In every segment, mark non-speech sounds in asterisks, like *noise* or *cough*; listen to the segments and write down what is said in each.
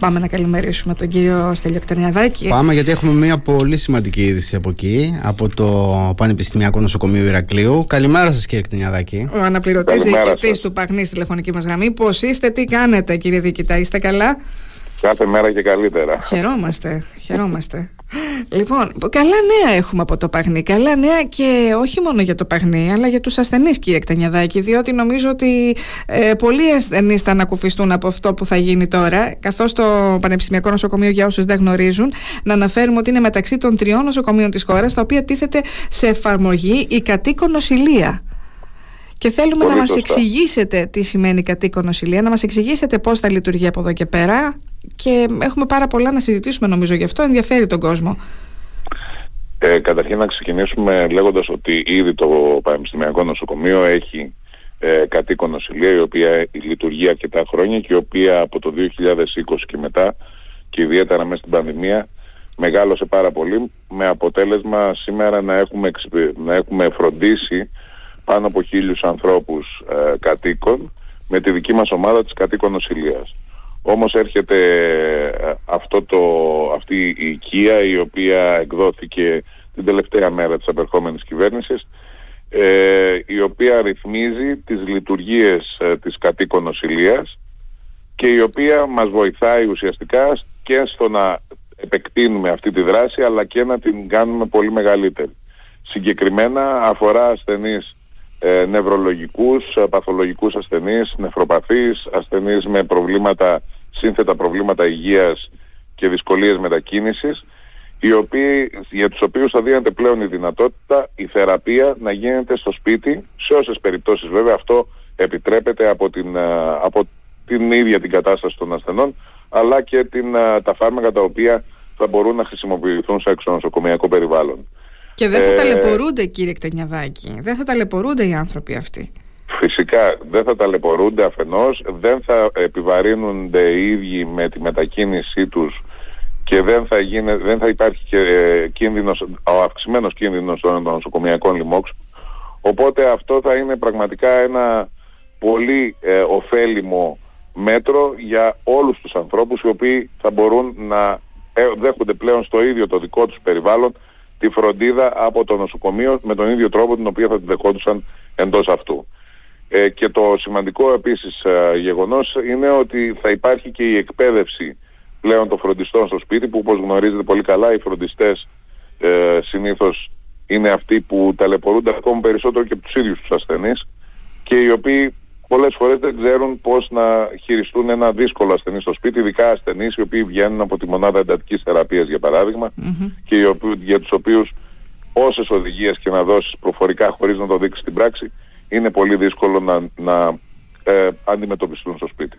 Πάμε να καλημερίσουμε τον κύριο Στέλιο Κτενιαδάκη. Πάμε γιατί έχουμε μια πολύ σημαντική είδηση από εκεί, από το Πανεπιστημιακό Νοσοκομείο Ηρακλείου. Καλημέρα σας, κύριε Κτενιαδάκη. Ο αναπληρωτής διοικητής του Παγνή στη τηλεφωνική μας γραμμή. Πώς είστε, τι κάνετε, κύριε Διοικητά, είστε καλά; Κάθε μέρα και καλύτερα. Χαιρόμαστε, χαιρόμαστε. Λοιπόν, καλά νέα έχουμε από το Παγνί. Καλά νέα και όχι μόνο για το Παγνί, αλλά για τους ασθενείς κύριε Κτανιαδάκη, διότι νομίζω ότι ε, πολλοί ασθενείς θα ανακουφιστούν από αυτό που θα γίνει τώρα, καθώς το Πανεπιστημιακό Νοσοκομείο για όσους δεν γνωρίζουν, να αναφέρουμε ότι είναι μεταξύ των τριών νοσοκομείων της χώρας, τα οποία τίθεται σε εφαρμογή η κατοίκον νοσηλεία. Και θέλουμε να μας εξηγήσετε τι σημαίνει κατοίκον νοσηλεία, να μας εξηγήσετε πώς θα λειτουργεί από εδώ και πέρα και έχουμε πάρα πολλά να συζητήσουμε νομίζω γι' αυτό, ενδιαφέρει τον κόσμο. Ε, καταρχήν να ξεκινήσουμε λέγοντας ότι ήδη το Πανεπιστημιακό Νοσοκομείο έχει ε, κατοίκον νοσηλεία η οποία λειτουργεί αρκετά χρόνια και η οποία από το 2020 και μετά και ιδιαίτερα μέσα στην πανδημία μεγάλωσε πάρα πολύ με αποτέλεσμα σήμερα να έχουμε, να έχουμε φροντίσει πάνω από χίλιους ανθρώπους ε, κατοίκων με τη δική μας ομάδα της κατοίκων νοσηλείας. Όμως έρχεται ε, αυτό το, αυτή η οικία η οποία εκδόθηκε την τελευταία μέρα της απερχόμενης κυβέρνησης ε, η οποία ρυθμίζει τις λειτουργίες ε, της κατοίκων νοσηλείας και η οποία μας βοηθάει ουσιαστικά και στο να επεκτείνουμε αυτή τη δράση αλλά και να την κάνουμε πολύ μεγαλύτερη. Συγκεκριμένα αφορά ασθενείς ε, νευρολογικούς, ε, παθολογικούς ασθενείς, νεφροπαθείς, ασθενείς με προβλήματα, σύνθετα προβλήματα υγείας και δυσκολίες μετακίνησης, οι οποίοι, για τους οποίους θα δίνεται πλέον η δυνατότητα η θεραπεία να γίνεται στο σπίτι, σε όσες περιπτώσεις βέβαια αυτό επιτρέπεται από την, ε, από την ίδια την κατάσταση των ασθενών, αλλά και την, ε, τα φάρμακα τα οποία θα μπορούν να χρησιμοποιηθούν σε εξονοσοκομιακό περιβάλλον. Και δεν θα ε, ταλαιπωρούνται κύριε Κτενιαδάκη, δεν θα ταλαιπωρούνται οι άνθρωποι αυτοί. Φυσικά δεν θα ταλαιπωρούνται αφενός, δεν θα επιβαρύνονται οι ίδιοι με τη μετακίνησή τους και δεν θα, γίνει, δεν θα υπάρχει και, ε, κίνδυνος, ο αυξημένος κίνδυνος των νοσοκομιακών λοιμόξ. Οπότε αυτό θα είναι πραγματικά ένα πολύ ε, ωφέλιμο μέτρο για όλους τους ανθρώπους οι οποίοι θα μπορούν να ε, δέχονται πλέον στο ίδιο το δικό τους περιβάλλον τη φροντίδα από το νοσοκομείο με τον ίδιο τρόπο την οποία θα τη δεχόντουσαν εντός αυτού. Ε, και το σημαντικό επίσης ε, γεγονός είναι ότι θα υπάρχει και η εκπαίδευση πλέον των φροντιστών στο σπίτι που όπως γνωρίζετε πολύ καλά οι φροντιστές ε, συνήθως είναι αυτοί που ταλαιπωρούνται ακόμα περισσότερο και από τους ίδιους τους ασθενείς και οι οποίοι πολλές φορές δεν ξέρουν πώς να χειριστούν ένα δύσκολο ασθενή στο σπίτι, ειδικά ασθενείς οι οποίοι βγαίνουν από τη μονάδα εντατικής θεραπείας για παράδειγμα και οι οποίοι, για τους οποίους όσες οδηγίες και να δώσεις προφορικά χωρίς να το δείξεις στην πράξη είναι πολύ δύσκολο να, να ε, αντιμετωπιστούν στο σπίτι.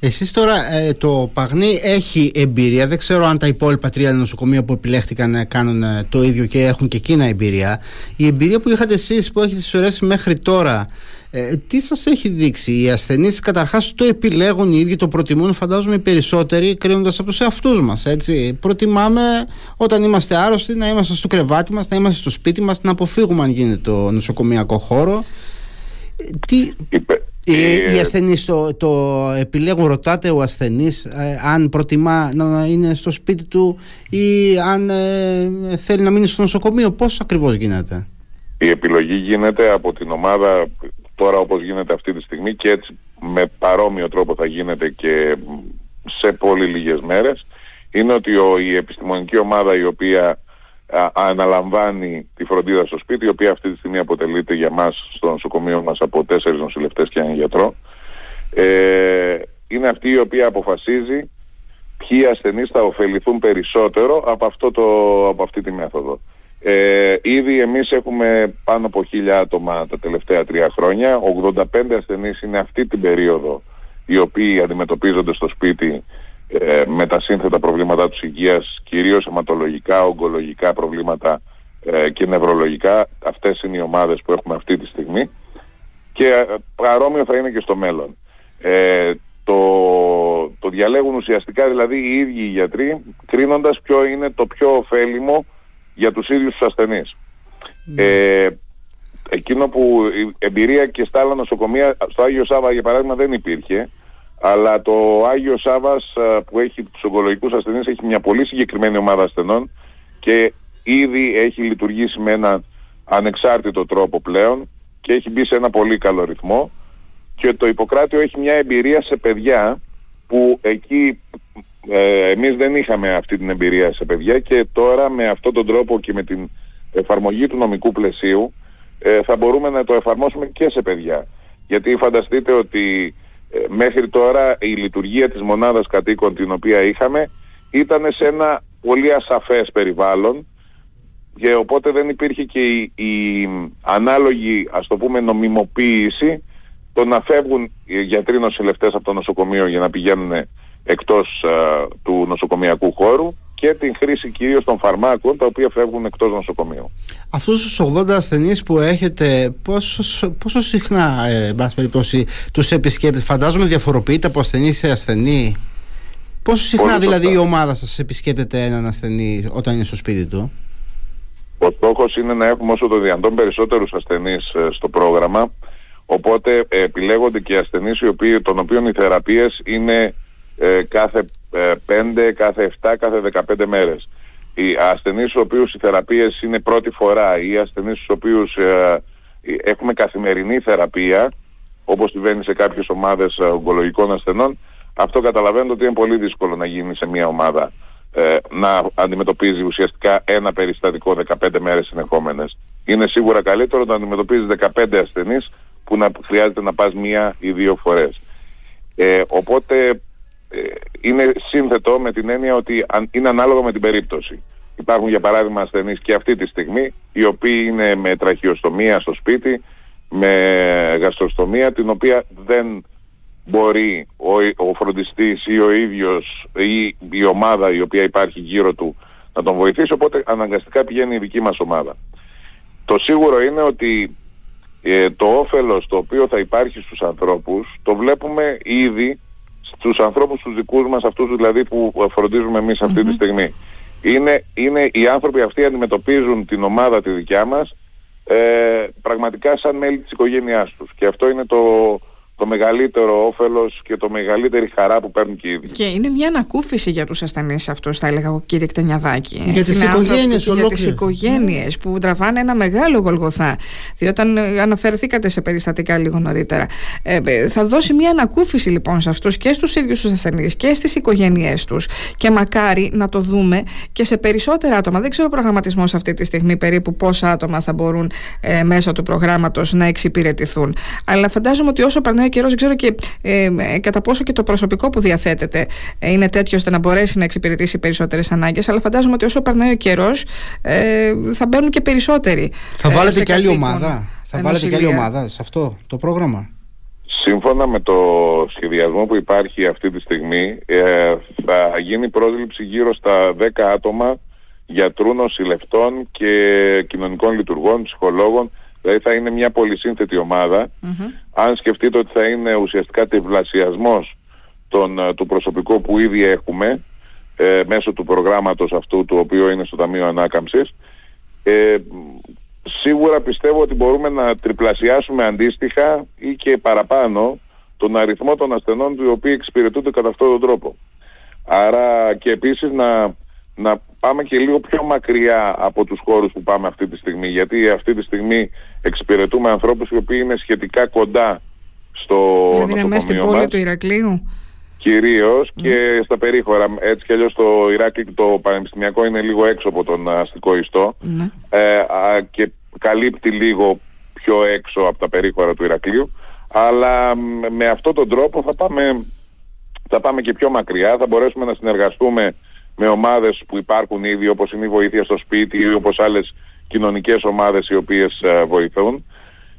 Εσείς τώρα ε, το Παγνί έχει εμπειρία, δεν ξέρω αν τα υπόλοιπα τρία νοσοκομεία που επιλέχτηκαν να κάνουν ε, το ίδιο και έχουν και εκείνα εμπειρία. Η εμπειρία που είχατε εσείς που έχετε συσσωρεύσει μέχρι τώρα, ε, τι σας έχει δείξει, οι ασθενείς καταρχάς το επιλέγουν οι ίδιοι, το προτιμούν φαντάζομαι οι περισσότεροι κρίνοντας από τους εαυτούς μας, έτσι. Προτιμάμε όταν είμαστε άρρωστοι να είμαστε στο κρεβάτι μας, να είμαστε στο σπίτι μας, να αποφύγουμε αν γίνεται το νοσοκομιακό χώρο. Τι... Οι, οι ασθενείς το, το επιλέγουν, ρωτάτε ο ασθενής ε, αν προτιμά να είναι στο σπίτι του ή αν ε, θέλει να μείνει στο νοσοκομείο. Πώς ακριβώς γίνεται; Η επιλογή γίνεται από την ομάδα τώρα όπως γίνεται αυτή τη στιγμή και έτσι με παρόμοιο τρόπο θα γίνεται και σε πολύ λίγες μέρες είναι ότι ο, η επιστημονική ομάδα η οποία αναλαμβάνει τη φροντίδα στο σπίτι, η οποία αυτή τη στιγμή αποτελείται για μας στο νοσοκομείο μας από τέσσερις νοσηλευτές και έναν γιατρό, ε, είναι αυτή η οποία αποφασίζει ποιοι ασθενείς θα ωφεληθούν περισσότερο από, αυτό το, από αυτή τη μέθοδο. Ε, ήδη εμείς έχουμε πάνω από χίλια άτομα τα τελευταία τρία χρόνια, 85 ασθενείς είναι αυτή την περίοδο οι οποίοι αντιμετωπίζονται στο σπίτι ε, με τα σύνθετα προβλήματά τους υγείας, κυρίως αιματολογικά, ογκολογικά προβλήματα ε, και νευρολογικά. Αυτές είναι οι ομάδες που έχουμε αυτή τη στιγμή και ε, παρόμοιο θα είναι και στο μέλλον. Ε, το, το διαλέγουν ουσιαστικά δηλαδή οι ίδιοι οι γιατροί κρίνοντας ποιο είναι το πιο ωφέλιμο για τους ίδιους τους ασθενείς. Ναι. Ε, εκείνο που η εμπειρία και στα άλλα νοσοκομεία, στο Άγιο Σάβα για παράδειγμα δεν υπήρχε, αλλά το Άγιο Σάβας που έχει τους ογκολογικούς ασθενείς έχει μια πολύ συγκεκριμένη ομάδα ασθενών και ήδη έχει λειτουργήσει με έναν ανεξάρτητο τρόπο πλέον και έχει μπει σε ένα πολύ καλό ρυθμό και το Ιπποκράτιο έχει μια εμπειρία σε παιδιά που εκεί ε, εμείς δεν είχαμε αυτή την εμπειρία σε παιδιά και τώρα με αυτόν τον τρόπο και με την εφαρμογή του νομικού πλαισίου ε, θα μπορούμε να το εφαρμόσουμε και σε παιδιά. Γιατί φανταστείτε ότι ε, μέχρι τώρα η λειτουργία της μονάδας κατοίκων την οποία είχαμε ήταν σε ένα πολύ ασαφές περιβάλλον και οπότε δεν υπήρχε και η, η ανάλογη ας το πούμε νομιμοποίηση το να φεύγουν οι γιατροί νοσηλευτές από το νοσοκομείο για να πηγαίνουν εκτός του νοσοκομιακού χώρου και την χρήση κυρίως των φαρμάκων τα οποία φεύγουν εκτός νοσοκομείου. Αυτούς τους 80 ασθενείς που έχετε πόσο, πόσο συχνά ε, περιπτώσει τους επισκέπτες; Φαντάζομαι διαφοροποιείται από ασθενή σε ασθενή. Πόσο συχνά δηλαδή η ομάδα σας επισκέπτεται έναν ασθενή όταν είναι στο σπίτι του; Ο στόχος είναι να έχουμε όσο το δυνατόν περισσότερους ασθενείς ε, στο πρόγραμμα. Οπότε ε, επιλέγονται και ασθενείς οι οποίοι, των οποίων οι θεραπείες είναι ε, κάθε ε, 5, κάθε 7, κάθε 15 μέρες. Οι ασθενείς στους οποίους οι θεραπείες είναι πρώτη φορά ή ασθενείς στους οποίους ε, έχουμε καθημερινή θεραπεία, όπως συμβαίνει σε κάποιες ομάδες ε, ογκολογικών ασθενών, αυτό καταλαβαίνετε ότι είναι πολύ δύσκολο να γίνει σε μια ομάδα ε, να αντιμετωπίζει ουσιαστικά ένα περιστατικό 15 μέρες συνεχόμενες. Είναι σίγουρα καλύτερο να αντιμετωπίζεις 15 ασθενείς που να χρειάζεται να πας μία ή δύο φορές. Ε, οπότε ε, είναι σύνθετο με την έννοια ότι είναι ανάλογα με την περίπτωση. Υπάρχουν για παράδειγμα ασθενείς και αυτή τη στιγμή οι οποίοι είναι με τραχιοστομία στο σπίτι, με γαστροστομία την οποία δεν μπορεί ο, ο φροντιστής ή ο ίδιος ή η ομάδα η οποία υπάρχει γύρω του να τον βοηθήσει οπότε αναγκαστικά πηγαίνει η δική μας ομάδα. Το σίγουρο είναι ότι ε, το όφελος το οποίο θα υπάρχει στους ανθρώπους το βλέπουμε ήδη στους ανθρώπους τους δικούς μας, αυτούς δηλαδή που φροντίζουμε εμείς αυτή τη στιγμή. Είναι, είναι οι άνθρωποι αυτοί αντιμετωπίζουν την ομάδα τη δικιά μας ε, πραγματικά σαν μέλη της οικογένειάς τους. Και αυτό είναι το, το μεγαλύτερο όφελος και το μεγαλύτερη χαρά που παίρνουν και οι ίδιοι. Και είναι μια ανακούφιση για τους ασθενείς αυτούς θα έλεγα εγώ κύριε Κτενιαδάκη. Για τις οικογένειες Για τις οικογένειες που τραβάνε ένα μεγάλο γολγοθά. Διότι όταν ε, αναφερθήκατε σε περιστατικά λίγο νωρίτερα. Ε, ε, θα δώσει μια ανακούφιση λοιπόν σε αυτούς και στους ίδιους τους ασθενείς και στις οικογένειές τους και μακάρι να το δούμε και σε περισσότερα άτομα. Δεν ξέρω ο προγραμματισμός αυτή τη στιγμή περίπου πόσα άτομα θα μπορούν ε, μέσω του προγράμματος να εξυπηρετηθούν. Αλλά φαντάζομαι ότι όσο περνάει ο καιρός, δεν ξέρω και ε, κατά πόσο και το προσωπικό που διαθέτεται ε, είναι τέτοιο ώστε να μπορέσει να εξυπηρετήσει περισσότερες ανάγκες. Αλλά φαντάζομαι ότι όσο περνάει ο καιρός ε, θα μπαίνουν και περισσότεροι. Θα βάλετε και άλλη ομάδα; Θα βάλετε και άλλη ομάδα σε αυτό το πρόγραμμα; Σύμφωνα με το σχεδιασμό που υπάρχει αυτή τη στιγμή ε, θα γίνει πρόσληψη γύρω στα 10 άτομα γιατρού, νοσηλευτών και κοινωνικών λειτουργών, ψυχολόγων Δηλαδή θα είναι μια πολυσύνθετη Αν σκεφτείτε ότι θα είναι ουσιαστικά τευλασιασμός των, ε, του προσωπικού που ήδη έχουμε ε, μέσω του προγράμματος αυτού του οποίο είναι στο Ταμείο Ανάκαμψης ε, σίγουρα πιστεύω ότι μπορούμε να τριπλασιάσουμε αντίστοιχα ή και παραπάνω τον αριθμό των ασθενών του οποίοι εξυπηρετούνται κατά αυτόν τον τρόπο. Άρα και επίσης να να πάμε και λίγο πιο μακριά από τους χώρους που πάμε αυτή τη στιγμή γιατί αυτή τη στιγμή εξυπηρετούμε ανθρώπους οι οποίοι είναι σχετικά κοντά στο δηλαδή είναι μέσα στην πόλη του Ηρακλείου. Κυρίως και στα περίχωρα. Έτσι κι αλλιώς το Ηράκλειο το πανεπιστημιακό είναι λίγο έξω από τον αστικό ιστό. Ναι. ε, και καλύπτει λίγο πιο έξω από τα περίχωρα του Ηρακλείου. Αλλά με αυτόν τον τρόπο θα πάμε, θα πάμε και πιο μακριά. Θα μπορέσουμε να συνεργαστούμε με ομάδες που υπάρχουν ήδη όπως είναι η βοήθεια στο σπίτι ή όπως άλλες κοινωνικές ομάδες οι οποίες ε, βοηθούν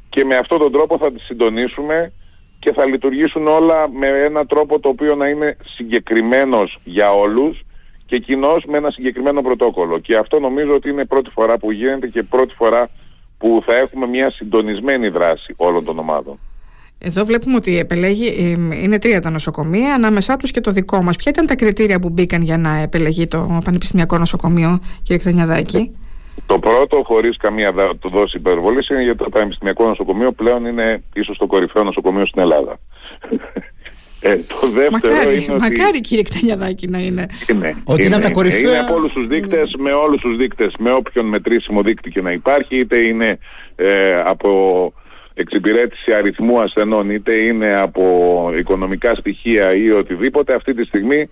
και με αυτόν τον τρόπο θα τις συντονίσουμε και θα λειτουργήσουν όλα με έναν τρόπο το οποίο να είναι συγκεκριμένος για όλους και κοινός με ένα συγκεκριμένο πρωτόκολλο. Και αυτό νομίζω ότι είναι πρώτη φορά που γίνεται και πρώτη φορά που θα έχουμε μια συντονισμένη δράση όλων των ομάδων. Εδώ βλέπουμε ότι επελέγει, είναι τρία τα νοσοκομεία, ανάμεσά τους και το δικό μας. Ποια ήταν τα κριτήρια που μπήκαν για να επελεγεί το Πανεπιστημιακό Νοσοκομείο, κύριε Κτενιαδάκη. Το πρώτο, χωρίς καμία του δόση υπερβολής, είναι γιατί το Πανεπιστημιακό Νοσοκομείο πλέον είναι ίσως το κορυφαίο νοσοκομείο στην Ελλάδα. *laughs* Ε, το δεύτερο μακάρι, είναι μακάρι ότι... κύριε Κτανιαδάκη να είναι. Είναι, ότι είναι, από τα κορυφαία... Είναι από όλους τους δείκτες, με όλους τους δείκτες, με όποιον μετρήσιμο δείκτη και να υπάρχει, είτε είναι ε, από εξυπηρέτηση αριθμού ασθενών, είτε είναι από οικονομικά στοιχεία ή οτιδήποτε, αυτή τη στιγμή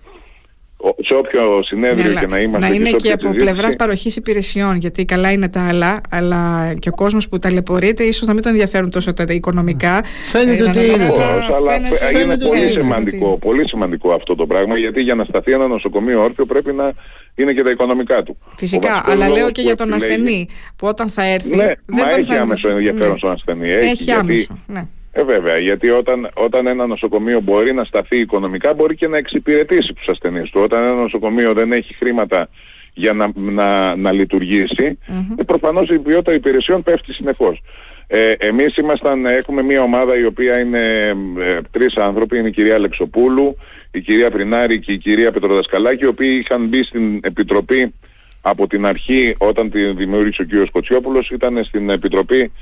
σε όποιο συνέδριο ναι, και να είμαστε. Να είναι και, από συζήτηση... πλευράς παροχής υπηρεσιών, γιατί καλά είναι τα άλλα, αλλά και ο κόσμος που ταλαιπωρείται ίσως να μην τον ενδιαφέρουν τόσο τα οικονομικά. Φαίνεται ε, ότι είναι το. Αλλά φαίνεται, είναι πολύ είναι, σημαντικό, ότι... πολύ σημαντικό αυτό το πράγμα, γιατί για να σταθεί ένα νοσοκομείο όρθιο πρέπει να είναι και τα οικονομικά του. Φυσικά, αλλά λέω και για τον επιλέγει... ασθενή που όταν θα έρθει. Ναι, δεν μα τον έχει θα... άμεσο ενδιαφέρον ναι. στον ασθενή. Έχει, έχει γιατί... άμεσο. Ναι. Ε, βέβαια, γιατί όταν, όταν ένα νοσοκομείο μπορεί να σταθεί οικονομικά, μπορεί και να εξυπηρετήσει τους ασθενείς του. Όταν ένα νοσοκομείο δεν έχει χρήματα για να, να, να λειτουργήσει, mm-hmm. ε, προφανώς η ποιότητα υπηρεσιών πέφτει συνεχώς. Ε, εμείς ήμασταν, έχουμε μια ομάδα η οποία είναι ε, τρεις άνθρωποι, είναι η κυρία Αλεξοπούλου, η κυρία Πρινάρη και η κυρία Πετροδασκαλάκη, οι οποίοι είχαν μπει στην Επιτροπή από την αρχή όταν τη δημιούργησε ο κύριος Κοτσιόπουλος, ήταν στην Επιτροπή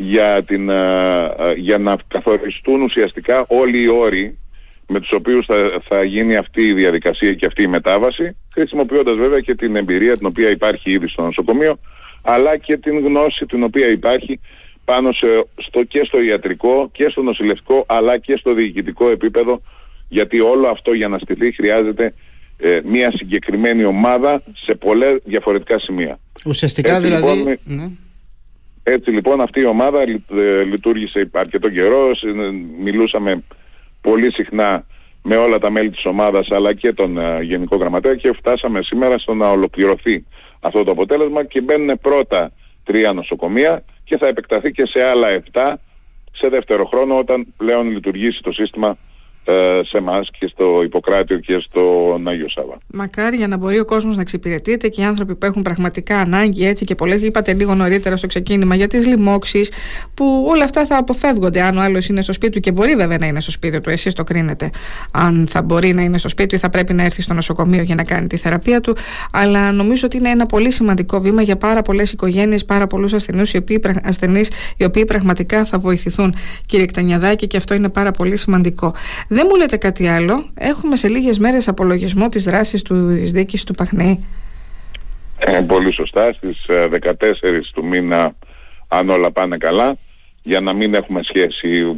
για, την, για να καθοριστούν ουσιαστικά όλοι οι όροι με τους οποίους θα, θα γίνει αυτή η διαδικασία και αυτή η μετάβαση, χρησιμοποιώντας βέβαια και την εμπειρία την οποία υπάρχει ήδη στο νοσοκομείο, αλλά και την γνώση την οποία υπάρχει πάνω σε, στο, και στο ιατρικό και στο νοσηλευτικό, αλλά και στο διοικητικό επίπεδο, γιατί όλο αυτό για να στηθεί χρειάζεται ε, μια συγκεκριμένη ομάδα σε πολλά διαφορετικά σημεία. Ουσιαστικά Έτσι, δηλαδή... Λοιπόν, ναι. Έτσι λοιπόν αυτή η ομάδα λειτουργήσε αρκετό καιρό, μιλούσαμε πολύ συχνά με όλα τα μέλη της ομάδας αλλά και τον Γενικό Γραμματέα και φτάσαμε σήμερα στο να ολοκληρωθεί αυτό το αποτέλεσμα και μπαίνουν πρώτα τρία νοσοκομεία και θα επεκταθεί και σε άλλα επτά σε δεύτερο χρόνο όταν πλέον λειτουργήσει το σύστημα σε εμά και στο Ιπποκράτιο και στο Άγιο Σάβα. Μακάρι για να μπορεί ο κόσμος να εξυπηρετείται και οι άνθρωποι που έχουν πραγματικά ανάγκη έτσι και πολλές. Είπατε λίγο νωρίτερα στο ξεκίνημα για τις λοιμώξεις, που όλα αυτά θα αποφεύγονται αν ο άλλος είναι στο σπίτι του και μπορεί βέβαια να είναι στο σπίτι του. Εσείς το κρίνετε. Αν θα μπορεί να είναι στο σπίτι του ή θα πρέπει να έρθει στο νοσοκομείο για να κάνει τη θεραπεία του. Αλλά νομίζω ότι είναι ένα πολύ σημαντικό βήμα για πάρα πολλές οικογένειες, πάρα πολλούς ασθενείς οι, οποίοι, ασθενείς, οι οποίοι πραγματικά θα βοηθηθούν, κύριε Κτανιαδάκη, και αυτό είναι πάρα πολύ σημαντικό. Δεν μου λέτε κάτι άλλο. Έχουμε σε λίγες μέρες απολογισμό της δράσης του δίκης του Παχνή. Ε, πολύ σωστά. Στις 14 του μήνα, αν όλα πάνε καλά, για να μην έχουμε σχέση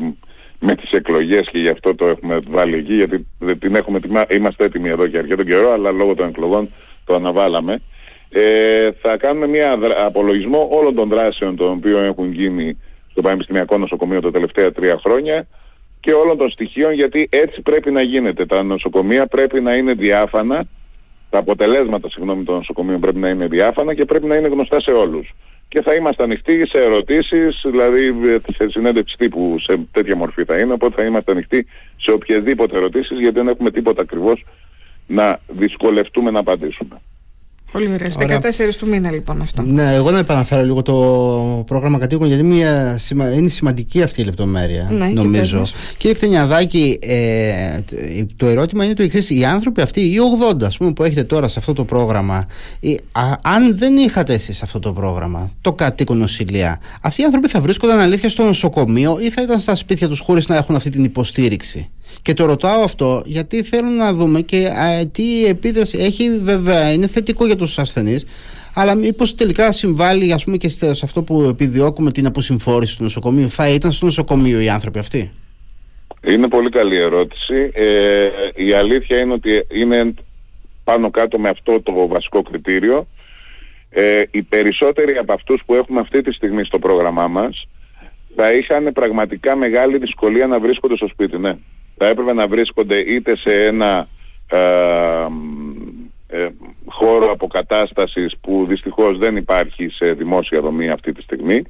με τις εκλογές και γι' αυτό το έχουμε βάλει εκεί, γιατί την έχουμε, είμαστε έτοιμοι εδώ και αρκετό καιρό, αλλά λόγω των εκλογών το αναβάλαμε. Ε, θα κάνουμε μια απολογισμό όλων των δράσεων των οποίων έχουν γίνει στο Πανεπιστημιακό Νοσοκομείο τα τελευταία τρία χρόνια και όλων των στοιχείων γιατί έτσι πρέπει να γίνεται. Τα νοσοκομεία πρέπει να είναι διάφανα, τα αποτελέσματα συγγνώμη των νοσοκομείων πρέπει να είναι διάφανα και πρέπει να είναι γνωστά σε όλους. Και θα είμαστε ανοιχτοί σε ερωτήσεις, δηλαδή σε συνέντευξη τύπου σε τέτοια μορφή θα είναι, οπότε θα είμαστε ανοιχτοί σε οποιασδήποτε ερωτήσεις γιατί δεν έχουμε τίποτα ακριβώς να δυσκολευτούμε να απαντήσουμε. Πολύ ωραία. Στις 14 του μήνα λοιπόν αυτό. Ναι, εγώ να επαναφέρω λίγο το πρόγραμμα κατοίκων γιατί μια, είναι σημαντική αυτή η λεπτομέρεια. Ναι, νομίζω. Κύριε Κτενιαδάκη, ε, το ερώτημα είναι το εξής. Οι άνθρωποι αυτοί, οι 80 ας πούμε, που έχετε τώρα σε αυτό το πρόγραμμα, ε, α, αν δεν είχατε εσείς αυτό το πρόγραμμα, το κατοίκον νοσηλεία, αυτοί οι άνθρωποι θα βρίσκονταν αλήθεια στο νοσοκομείο ή θα ήταν στα σπίτια τους χωρίς να έχουν αυτή την υποστήριξη; Και το ρωτάω αυτό γιατί θέλω να δούμε και α, τι επίδραση έχει βέβαια, είναι θετικό για τους ασθενείς αλλά μήπως τελικά συμβάλλει ας πούμε, και σε αυτό που επιδιώκουμε την αποσυμφόρηση του νοσοκομείου. Θα ήταν στο νοσοκομείο οι άνθρωποι αυτοί; Είναι πολύ καλή ερώτηση. Ε, η αλήθεια είναι ότι είναι πάνω κάτω με αυτό το βασικό κριτήριο. Ε, οι περισσότεροι από αυτούς που έχουμε αυτή τη στιγμή στο πρόγραμμά μας θα είχαν πραγματικά μεγάλη δυσκολία να βρίσκονται στο σπίτι, ναι θα έπρεπε να βρίσκονται είτε σε ένα ε, ε, χώρο αποκατάστασης που δυστυχώς δεν υπάρχει σε δημόσια δομή αυτή τη στιγμή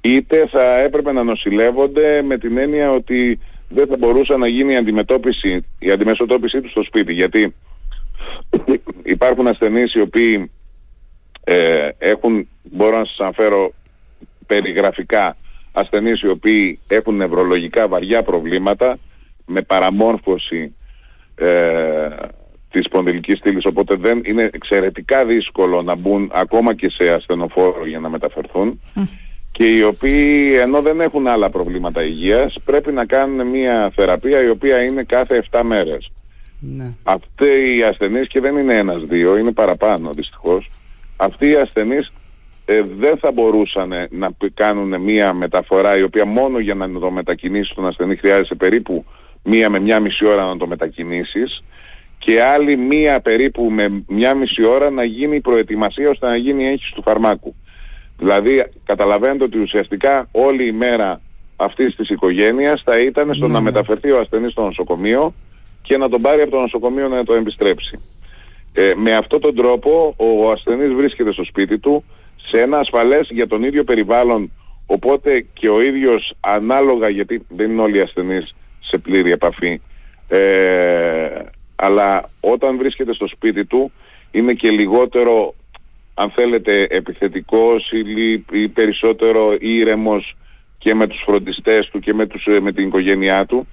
είτε θα έπρεπε να νοσηλεύονται με την έννοια ότι δεν θα μπορούσε να γίνει η αντιμετώπιση, η αντιμετώπιση τους στο σπίτι. Γιατί υπάρχουν ασθενείς οι οποίοι ε, έχουν, μπορώ να σας αναφέρω περιγραφικά ασθενείς οι οποίοι έχουν νευρολογικά βαριά προβλήματα με παραμόρφωση ε, της σπονδυλικής στήλης οπότε δεν είναι εξαιρετικά δύσκολο να μπουν ακόμα και σε ασθενοφόρο για να μεταφερθούν και οι οποίοι ενώ δεν έχουν άλλα προβλήματα υγείας πρέπει να κάνουν μια θεραπεία η οποία είναι κάθε 7 μέρες. Ναι. Αυτοί οι ασθενείς και δεν είναι ένας-δύο, είναι παραπάνω δυστυχώς, αυτοί οι ασθενείς ε, δεν θα μπορούσαν να κάνουν μία μεταφορά η οποία μόνο για να το μετακινήσει τον ασθενή χρειάζεται περίπου μία με μία μισή ώρα να το μετακινήσεις και άλλη μία περίπου με μία μισή ώρα να γίνει η προετοιμασία ώστε να γίνει η έγχυση του φαρμάκου. Δηλαδή καταλαβαίνετε ότι ουσιαστικά όλη η μέρα αυτής της οικογένειας θα ήταν στο να ναι, ναι. μεταφερθεί ο ασθενής στο νοσοκομείο και να τον πάρει από το νοσοκομείο να το επιστρέψει. Ε, με αυτόν τον τρόπο ο ασθενής βρίσκεται στο σπίτι του σε ένα ασφαλές για τον ίδιο περιβάλλον οπότε και ο ίδιος ανάλογα γιατί δεν είναι όλοι οι ασθενείς σε πλήρη επαφή. Ε, αλλά όταν βρίσκεται στο σπίτι του είναι και λιγότερο αν θέλετε επιθετικός ή, ή περισσότερο ήρεμος και με τους φροντιστές του και με, τους, με την οικογένειά του.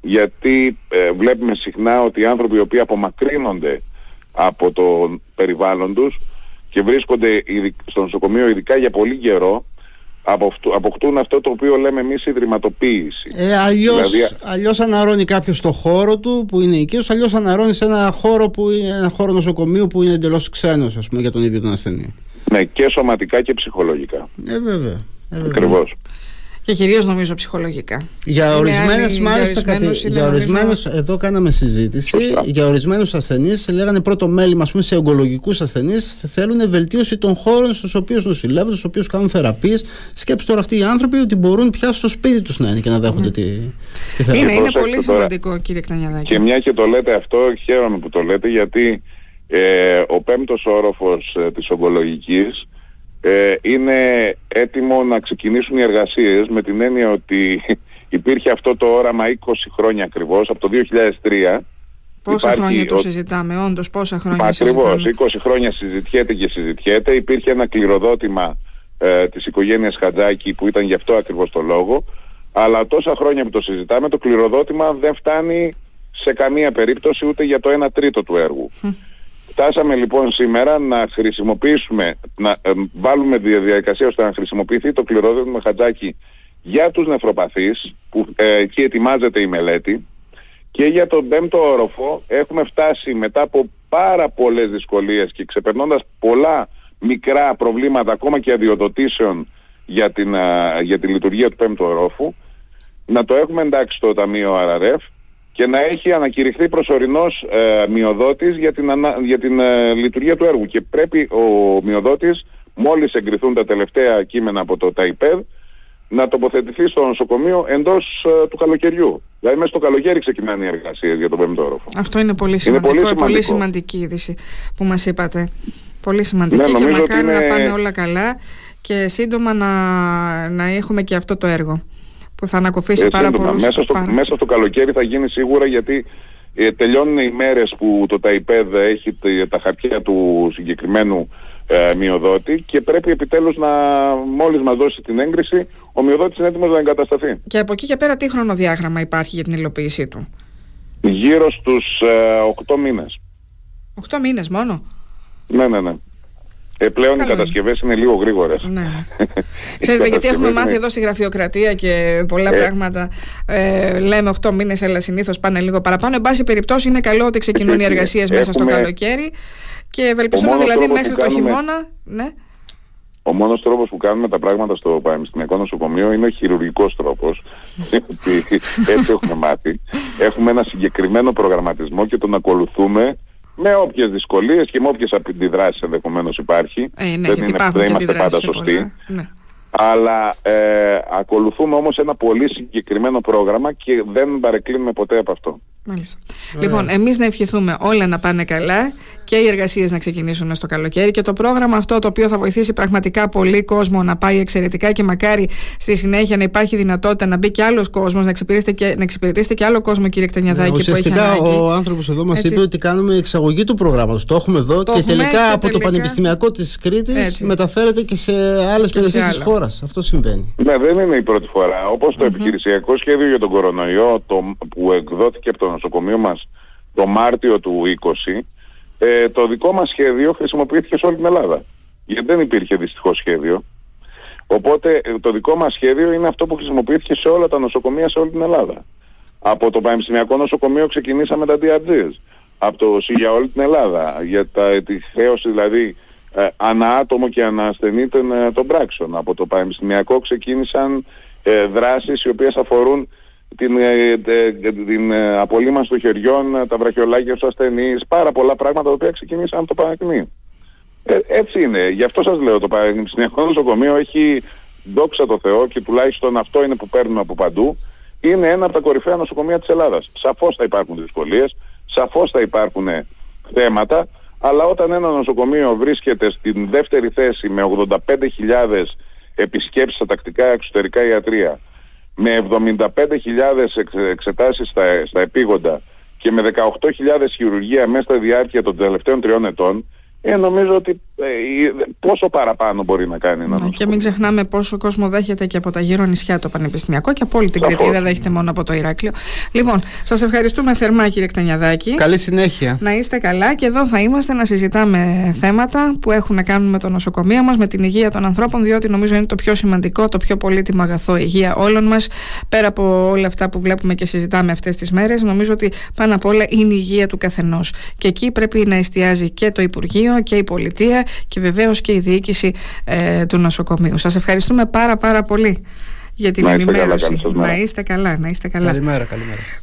Γιατί ε, βλέπουμε συχνά ότι οι άνθρωποι οι οποίοι απομακρύνονται από το περιβάλλον τους και βρίσκονται στο νοσοκομείο ειδικά για πολύ καιρό αποκτούν αυτό το οποίο λέμε εμείς ιδρυματοποίηση. Ε, αλλιώς, δηλαδή... αλλιώς αναρώνει κάποιος το χώρο του που είναι οικείος, αλλιώς αναρώνει σε ένα χώρο, που είναι, ένα χώρο νοσοκομείου που είναι εντελώς ξένος ας πούμε, για τον ίδιο τον ασθενή. Ναι, και σωματικά και ψυχολογικά. Ε, βέβαια. Ε, βέβαια. Ακριβώς. Και κυρίως νομίζω ψυχολογικά. Για ορισμένες, μάλιστα, για ορισμένους, εδώ κάναμε συζήτηση. Για ορισμένους ασθενείς, λέγανε πρώτο μέλημα, ας πούμε, σε ογκολογικούς ασθενείς, θέλουν βελτίωση των χώρων στους οποίους νοσηλεύουν, στους οποίους κάνουν θεραπείε. Σκέψτε τώρα αυτοί οι άνθρωποι ότι μπορούν πια στο σπίτι τους να είναι και να δέχονται τη, τη θεραπεία. Είναι, είναι πολύ σημαντικό, κύριε Κτανιαδάκη. Και μια και το λέτε αυτό, χαίρομαι που το λέτε, γιατί ε, ο πέμπτος όροφος ε, της ογκολογικής ε, είναι έτοιμο να ξεκινήσουν οι εργασίες με την έννοια ότι *laughs* υπήρχε αυτό το όραμα 20 χρόνια ακριβώς, από το 2003. Πόσα χρόνια το συζητάμε, όντως πόσα χρόνια Ακριβώς, 20 χρόνια συζητιέται και συζητιέται. Υπήρχε ένα κληροδότημα ε, της οικογένειας Χατζάκη που ήταν γι' αυτό ακριβώς το λόγο. Αλλά τόσα χρόνια που το συζητάμε, το κληροδότημα δεν φτάνει σε καμία περίπτωση ούτε για το 1 τρίτο του έργου. Φτάσαμε λοιπόν σήμερα να χρησιμοποιήσουμε, να ε, βάλουμε τη διαδικασία ώστε να χρησιμοποιηθεί το κληρόδοτημα χατζάκι για τους νεφροπαθείς που ε, εκεί ετοιμάζεται η μελέτη. Και για τον πέμπτο όροφο έχουμε φτάσει μετά από πάρα πολλές δυσκολίες και ξεπερνώντας πολλά μικρά προβλήματα ακόμα και αδειοδοτήσεων για την, ε, για τη λειτουργία του πέμπτου ορόφου να το έχουμε εντάξει στο Ταμείο RRF και να έχει ανακηρυχθεί προσωρινός ε, μειοδότης για την, για την ε, λειτουργία του έργου. Και πρέπει ο μειοδότης, μόλις εγκριθούν τα τελευταία κείμενα από το ΤΑΙΠΕΔ, να τοποθετηθεί στο νοσοκομείο εντός ε, του καλοκαιριού. Δηλαδή μέσα στο καλοκαίρι ξεκινάνε οι εργασίες για τον πέμπτο όροφο. Αυτό είναι πολύ σημαντικό, είναι πολύ, σημαντικό. πολύ σημαντική είδηση που μας είπατε. Πολύ σημαντική ναι, και μακάρι είναι... να πάνε όλα καλά και σύντομα να, να έχουμε και αυτό το έργο που θα ανακοφίσει ε, πάρα πολύ. Μέσα, στο, μέσα στο καλοκαίρι θα γίνει σίγουρα γιατί ε, τελειώνουν οι μέρες που το ΤΑΙΠΕΔ έχει τα χαρτιά του συγκεκριμένου ε, μειοδότη και πρέπει επιτέλους να μόλις μας δώσει την έγκριση ο μειοδότης είναι έτοιμος να εγκατασταθεί. Και από εκεί και πέρα τι χρονοδιάγραμμα υπάρχει για την υλοποίησή του; Γύρω στους ε, 8 μήνες. 8 μήνες μόνο; Ναι, ναι, ναι. Ε, πλέον οι κατασκευές είναι λίγο γρήγορες. Ναι. *laughs* Ξέρετε, γιατί έχουμε μάθει εδώ στη γραφειοκρατία και πολλά ε. πράγματα. Ε, λέμε 8 μήνες, αλλά συνήθως πάνε λίγο παραπάνω. Εν πάση περιπτώσει, είναι καλό ότι ξεκινούν οι *laughs* εργασίες μέσα στο καλοκαίρι και ευελπιστούμε δηλαδή μέχρι το χειμώνα. Ναι. Ο μόνος τρόπος που κάνουμε τα πράγματα στο Πανεπιστημιακό Νοσοκομείο είναι ο χειρουργικός τρόπος. *laughs* Έτσι έχουμε μάθει. Έχουμε ένα συγκεκριμένο προγραμματισμό και τον ακολουθούμε με όποιες δυσκολίες και με όποιες αντιδράσεις ενδεχομένως υπάρχει. Ε, ναι, δεν, είναι, δεν είμαστε πάντα σωστοί. Ναι. Αλλά ε, ακολουθούμε όμως ένα πολύ συγκεκριμένο πρόγραμμα και δεν παρεκκλίνουμε ποτέ από αυτό. Μάλιστα. Λοιπόν, εμείς να ευχηθούμε όλα να πάνε καλά και οι εργασίες να ξεκινήσουν στο καλοκαίρι και το πρόγραμμα αυτό το οποίο θα βοηθήσει πραγματικά πολύ κόσμο να πάει εξαιρετικά και μακάρι στη συνέχεια να υπάρχει δυνατότητα να μπει και άλλος κόσμος, να εξυπηρετήσετε και, να εξυπηρετήσετε και άλλο κόσμο, κύριε Κτενιαδάκη. Ναι, ουσιαστικά ο άνθρωπος εδώ μας είπε ότι κάνουμε εξαγωγή του προγράμματος. Το έχουμε εδώ και τελικά από το Πανεπιστημιακό της Κρήτης μεταφέρεται και σε άλλες περιοχές της χώρας. Αυτό συμβαίνει. Ναι, δεν είναι η πρώτη φορά. Όπως το επιχειρησιακό σχέδιο για τον κορονοϊό το, που εκδόθηκε από τον νοσοκομείο μας το Μάρτιο του 20, ε, το δικό μας σχέδιο χρησιμοποιήθηκε σε όλη την Ελλάδα. Γιατί δεν υπήρχε δυστυχώς σχέδιο. Οπότε ε, το δικό μας σχέδιο είναι αυτό που χρησιμοποιήθηκε σε όλα τα νοσοκομεία σε όλη την Ελλάδα. Από το Πανεπιστημιακό Νοσοκομείο ξεκινήσαμε τα DRGs. Από το για όλη την Ελλάδα. Για τα, τη χρέωση δηλαδή ε, ανά άτομο και ανά ασθενή των, ε, των πράξεων. Από το Πανεπιστημιακό ξεκίνησαν ε, δράσεις οι οποίες αφορούν την, ε, ε, την απολύμανση των χεριών, τα βραχιολάκια στους ασθενείς, πάρα πολλά πράγματα τα οποία ξεκινήσαν από το Πανεπιστημίο. Ε, έτσι είναι. Γι' αυτό σας λέω το Πανεπιστημιακό Νοσοκομείο έχει δόξα τω Θεώ και τουλάχιστον αυτό είναι που παίρνουμε από παντού. Είναι ένα από τα κορυφαία νοσοκομεία της Ελλάδας. Σαφώς θα υπάρχουν δυσκολίες, σαφώς θα υπάρχουν θέματα, αλλά όταν ένα νοσοκομείο βρίσκεται στην δεύτερη θέση με 85.000 επισκέψεις στα τακτικά εξωτερικά ιατρία, με 75.000 εξετάσεις στα, στα επίγοντα και με 18.000 χειρουργία μέσα στα διάρκεια των τελευταίων τριών ετών, ε, νομίζω ότι ε, πόσο παραπάνω μπορεί να κάνει ένα ναι, Και μην ξεχνάμε πόσο κόσμο δέχεται και από τα γύρω νησιά το Πανεπιστημιακό και από όλη την Κρήτη. Δεν δέχεται μόνο από το Ηράκλειο. Λοιπόν, σας ευχαριστούμε θερμά, κύριε Κτανιαδάκη. Καλή συνέχεια. Να είστε καλά και εδώ θα είμαστε να συζητάμε θέματα που έχουν να κάνουν με το νοσοκομείο μας, με την υγεία των ανθρώπων, διότι νομίζω είναι το πιο σημαντικό, το πιο πολύτιμο αγαθό υγεία όλων μας. Πέρα από όλα αυτά που βλέπουμε και συζητάμε αυτές τις μέρες, νομίζω ότι πάνω απ' όλα είναι η υγεία του καθενός. Και εκεί πρέπει να εστιάζει και το Υπουργείο και η πολιτεία και βεβαίως και η διοίκηση ε, του νοσοκομείου. Σας ευχαριστούμε πάρα πάρα πολύ για την να ενημέρωση. Καλά, να είστε καλά, να είστε καλά. Καλημέρα, καλημέρα.